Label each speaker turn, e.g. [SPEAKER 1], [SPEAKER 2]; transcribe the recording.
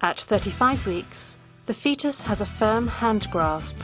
[SPEAKER 1] At 35 weeks, the fetus has a firm hand grasp.